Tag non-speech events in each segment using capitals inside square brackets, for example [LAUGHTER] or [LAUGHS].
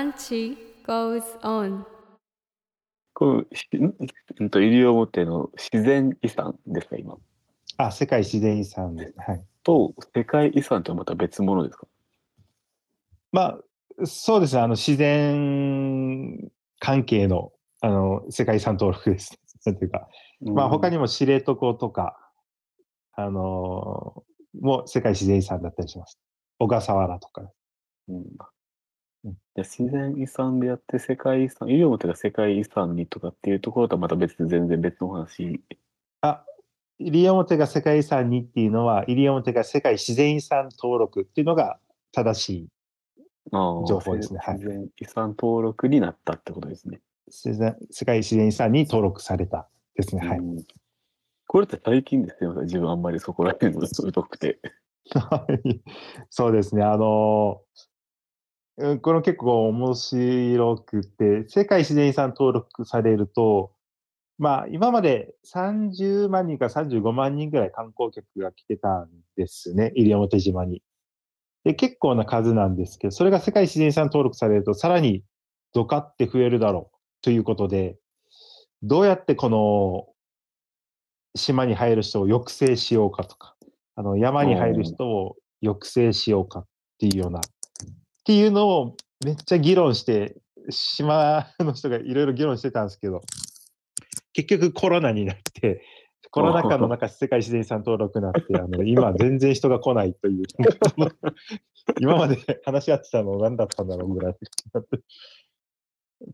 Ranchi goes on. この、しんうんと、西表の自然遺産ですか、今？あ、世界自然遺産です。はい。と、世界遺産とはまた別物ですか？まあ、そうですね。あの、自然関係の、あの、世界遺産登録です。なんていうか、まあ、他にも知床とか、あのも世界自然遺産だったりします。小笠原とか。うんうんじゃあ自然遺産でやって世界遺産、西表が世界遺産にとかっていうところとはまた別で全然別のお話。あ、西表が世界遺産にっていうのは、西表が世界自然遺産登録っていうのが正しい。ああ情報ですねはい自然遺産登録になったってことですね。自然世界自然遺産に登録されたですね。はい。うんこれって最近ですよ、自分あんまりそこら辺の疎くて。は [LAUGHS] いそうですね。あの、うんこれ結構面白くて、世界自然遺産登録されると、まあ、今まで30万人から35万人ぐらい観光客が来てたんですね、西表島に。で、結構な数なんですけど、それが世界自然遺産登録されると、さらにドカって増えるだろうということで、どうやってこの島に入る人を抑制しようかとか、あの山に入る人を抑制しようかっていうような、っていうのをめっちゃ議論して、島の人がいろいろ議論してたんですけど、結局コロナになって、コロナ禍の中、世界自然遺産登録になって、あの今全然人が来ないという、[LAUGHS] 今まで話し合ってたの何だったんだろうぐらい。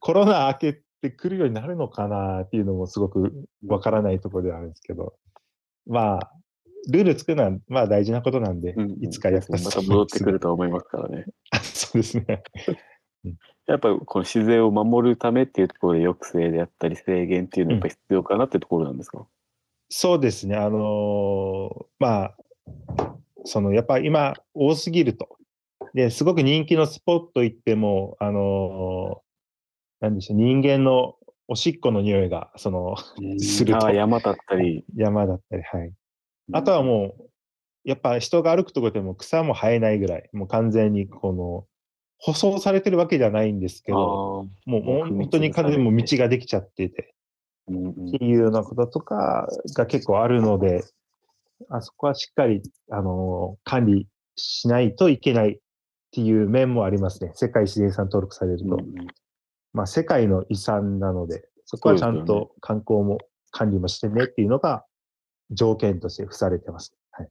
コロナ明けてくるようになるのかなっていうのもすごくわからないところではあるんですけど、まあ、ルール作るのはまあ大事なことなんで、うんいつかやっぱまた戻ってくるとは思いますからね。[LAUGHS] あそうですね。やっぱりこの自然を守るためっていうところで抑制であったり制限っていうのはやっぱり必要かなってところなんですか、そうですね。あのーまあ、そのやっぱ今多すぎると。で、すごく人気のスポット行っても、あのーなんでしょう、人間のおしっこの匂いが、その、[LAUGHS] すると山だったり。山だったり、はい。あとはもう、やっぱ人が歩くとこでも草も生えないぐらい、もう完全にこの、舗装されてるわけじゃないんですけあど、ー。もう本当に完全にもう道ができちゃってて、うんうん。っていうようなこととかが結構あるので、あそこはしっかり、あのー管理しないといけないっていう面もありますね。世界自然遺産登録されると。うんうん。まあ、世界の遺産なので、そこはちゃんと観光も管理もしてねっていうのが条件として付されてます。はい、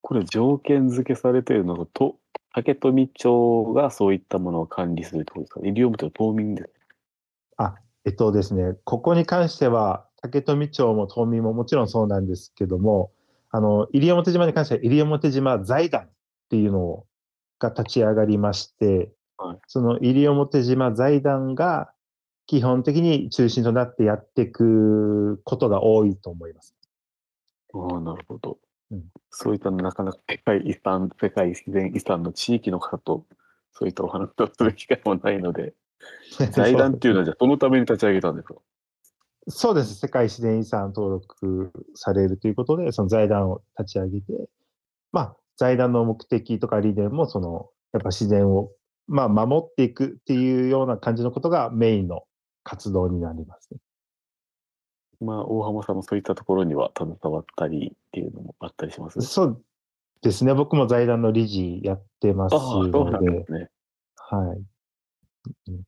これ条件付けされているのがと竹富町がそういったものを管理するってことですか？西表の島民ですあ、えっとですね、ここに関しては、竹富町も島民ももちろんそうなんですけども、あの、西表島に関しては、西表島財団っていうのをが立ち上がりまして、はいその西表島財団が基本的に中心となってやっていくことが多いと思います。ああなるほど、うんそういったなかなか世界遺産世界自然遺産の地域の方とそういったお話をする機会もないので [LAUGHS] 財団っていうのはじゃあそのために立ち上げたんですかそうです。世界自然遺産登録されるということで、その財団を立ち上げて、まあ、財団の目的とか理念も、その、やっぱ自然を、まあ、守っていくっていうような感じのことがメインの活動になりますね。まあ大浜さんもそういったところには携わったりっていうのもあったりしますそうですね。僕も財団の理事やってますああそうなのでんで、すねはい。うん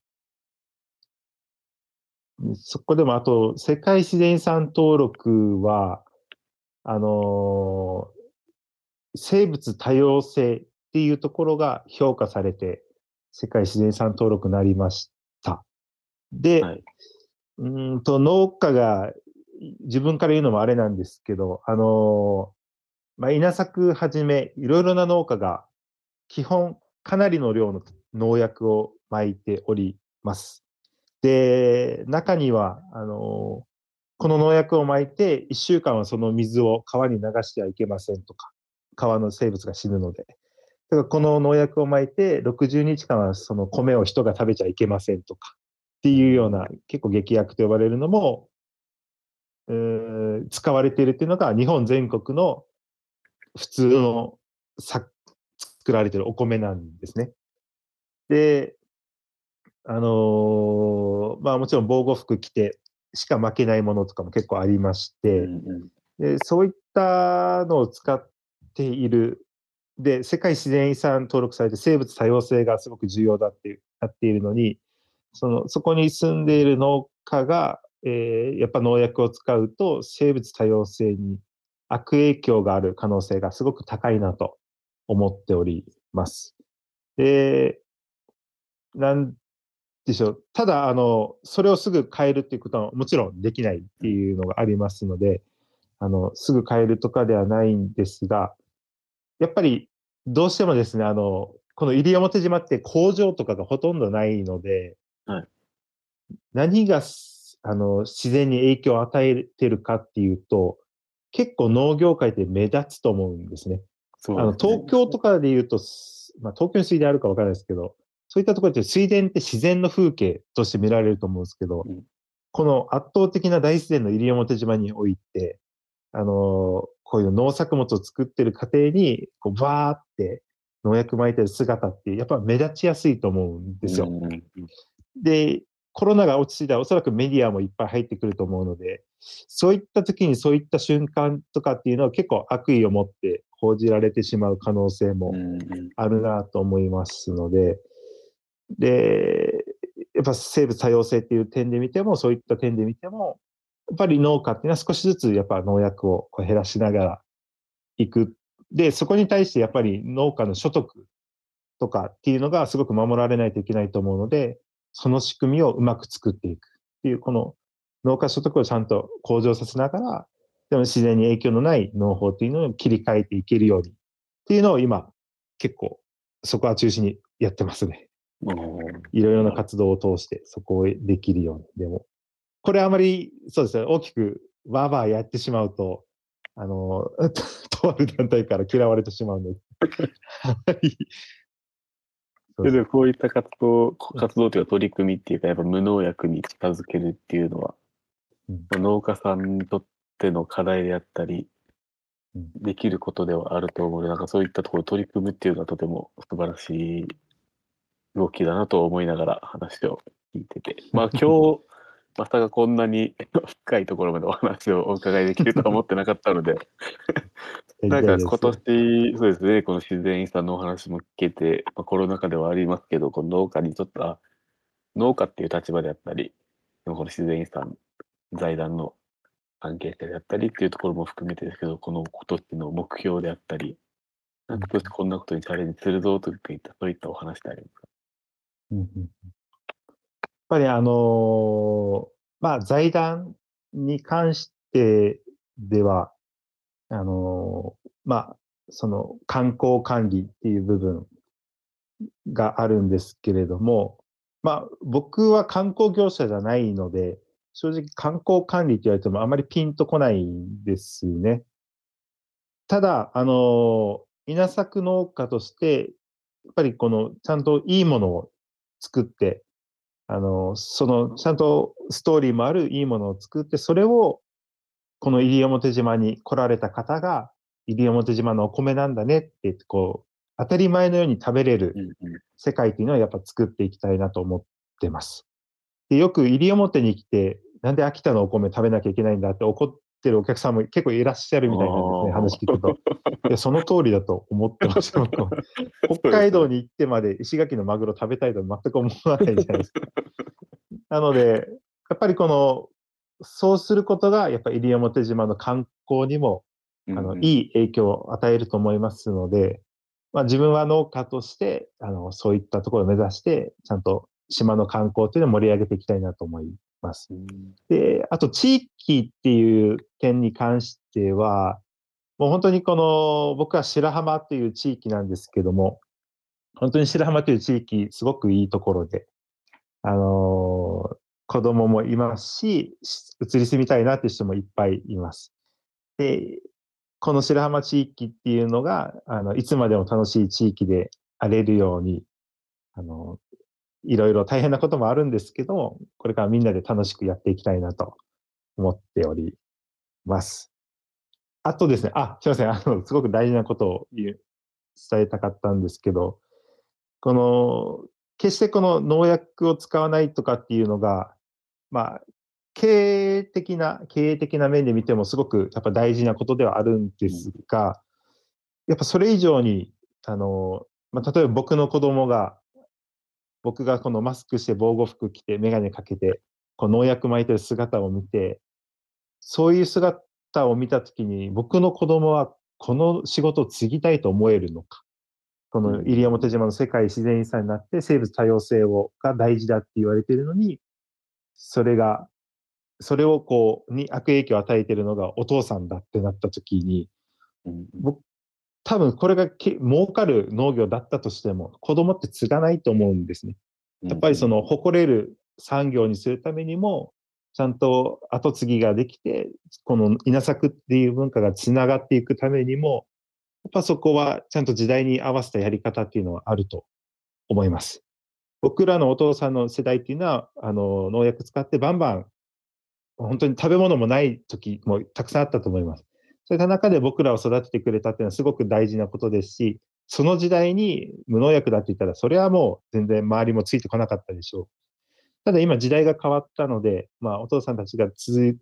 そこでも、あと、世界自然遺産登録は、あのー生物多様性っていうところが評価されて、世界自然遺産登録になりました。で、はい。うんと、農家が、自分から言うのもあれなんですけど、あのーまあ、稲作はじめ、いろいろな農家が、基本、かなりの量の農薬を撒いております。で、中には、あのーこの農薬を撒いて、1週間はその水を川に流してはいけませんとか、川の生物が死ぬので。だからこの農薬を撒いて、60日間はその米を人が食べちゃいけませんとか、っていうような、結構劇薬と呼ばれるのも、えー使われているっていうのが、日本全国の普通のさ作られているお米なんですね。で、あのーまあもちろん防護服着てしか負けないものとかも結構ありまして、うんうんでそういったのを使っている、で、世界自然遺産登録されて生物多様性がすごく重要だってなっているのに、その、そこに住んでいる農家が、えーやっぱ農薬を使うと生物多様性に悪影響がある可能性がすごく高いなと思っております。で、なんでしょう。ただ、あの、それをすぐ変えるっていうことはもちろんできないっていうのがありますので、あの、すぐ変えるとかではないんですが、やっぱりどうしてもですね、あの、この西表島って工場とかがほとんどないので、はい何がすあの自然に影響を与えてるかっていうと、結構農業界って目立つと思うんですね。すね東京とかで言うと、すまあ、東京に水田あるかわからないですけど、そういったところって水田って自然の風景として見られると思うんですけど、うんこの圧倒的な大自然の西表島において、あのーこういう農作物を作ってる過程に、こう、バーって農薬撒いてる姿って、やっぱ目立ちやすいと思うんですよ。うんうんうんで、コロナが落ち着いたらおそらくメディアもいっぱい入ってくると思うので、そういった時にそういった瞬間とかっていうのは結構悪意を持って報じられてしまう可能性もあるなと思いますので、で、やっぱ生物多様性っていう点で見ても、そういった点で見ても、やっぱり農家っていうのは少しずつやっぱ農薬を減らしながらいく。で、そこに対してやっぱり農家の所得とかっていうのがすごく守られないといけないと思うので、その仕組みをうまく作っていくっていう、この農家所得をちゃんと向上させながら、でも自然に影響のない農法っていうのを切り替えていけるようにっていうのを今結構そこは中心にやってますね。うんいろいろな活動を通してそこをできるように。でも、これあまり、そうですね、大きくわーわーやってしまうと、あの、[LAUGHS] とある団体から嫌われてしまうので。あまりでこういった活動、活動というか取り組みっていうか、やっぱ無農薬に近づけるっていうのは、うん。農家さんにとっての課題であったりうん、できることではあると思うので、なんかそういったところ取り組むっていうのはとても素晴らしい動きだなと思いながら話を聞いてて。まあ今日、まさかこんなに [LAUGHS] 深いところまでお話をお伺いできるとは思ってなかったので、[LAUGHS] なんか今年、そうですね、この自然遺産のお話も聞けて、まあ、コロナ禍ではありますけど、この農家にとっては、農家っていう立場であったり、でもこの自然遺産財団の関係者であったりっていうところも含めてですけど、この今年の目標であったり、なんか今年こんなことにチャレンジするぞといった、そういったお話でありますか？うんうんぱりあのまあ財団に関してでは、あのまあその観光管理っていう部分があるんですけれども、まあ僕は観光業者じゃないので、正直観光管理って言われてもあまりピンとこないんですね。ただ、あの稲作農家として、やっぱりこのちゃんといいものを作って、あの、その、ちゃんとストーリーもあるいいものを作って、それを、この西表島に来られた方が、西表島のお米なんだねって、こう、当たり前のように食べれる世界っていうのはやっぱ作っていきたいなと思ってます。で、よく西表に来て、なんで秋田のお米食べなきゃいけないんだって怒ってるお客さんも結構いらっしゃるみたいなんですね、話聞くと。いや、その通りだと思ってました。[LAUGHS] 北海道に行ってまで石垣のマグロ食べたいとは全く思わないじゃないですか。なので、やっぱりこの、そうすることが、やっぱり西表島の観光にも、あの、うんいい影響を与えると思いますので、まあ自分は農家として、あの、そういったところを目指して、ちゃんと島の観光というのを盛り上げていきたいなと思います。で、あと地域っていう点に関しては、もう本当にこの、僕は白浜っていう地域なんですけども、本当に白浜という地域、すごくいいところで、あのー子供もいますし、し移り住みたいなっていう人もいっぱいいます。で、この白浜地域っていうのが、あの、いつまでも楽しい地域であれるように、あの、いろいろ大変なこともあるんですけど、これからみんなで楽しくやっていきたいなと思っております。あとですね、あ、すいません、あの、すごく大事なことを言う伝えたかったんですけど、この、決してこの農薬を使わないとかっていうのが、まあ、経営的な、経営的な面で見てもすごくやっぱ大事なことではあるんですが、やっぱそれ以上に、あの、まあ、例えば僕の子供が、僕がこのマスクして防護服着て眼鏡かけて、こう農薬撒いてる姿を見て、そういう姿を見たときに、僕の子供はこの仕事を継ぎたいと思えるのか。この西表島の世界自然遺産になって生物多様性をが大事だって言われているのに、それが、それをこう、に悪影響を与えているのがお父さんだってなった時に、僕、多分これがけ儲かる農業だったとしても、子供って継がないと思うんですね。やっぱりその誇れる産業にするためにも、ちゃんと後継ぎができて、この稲作っていう文化がつながっていくためにも、やっぱそこはちゃんと時代に合わせたやり方っていうのはあると思います。僕らのお父さんの世代っていうのは、あの、農薬使ってバンバン、本当に食べ物もない時もたくさんあったと思います。そういった中で僕らを育ててくれたっていうのはすごく大事なことですし、その時代に無農薬だって言ったら、それはもう全然周りもついてこなかったでしょう。ただ今時代が変わったので、まあお父さんたちが続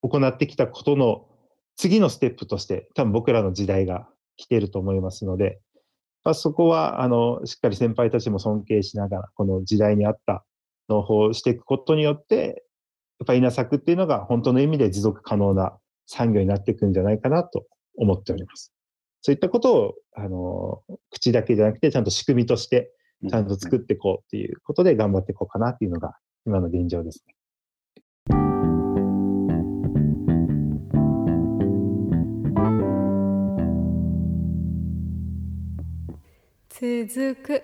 行ってきたことの次のステップとして多分僕らの時代が来ていると思いますので、まあ、そこはあのしっかり先輩たちも尊敬しながらこの時代に合った農法をしていくことによってやっぱり稲作っていうのが本当の意味で持続可能な産業になっていくんじゃないかなと思っております。そういったことをあの口だけじゃなくてちゃんと仕組みとしてちゃんと作っていこうっていうことで頑張っていこうかなっていうのが今の現状ですね。続く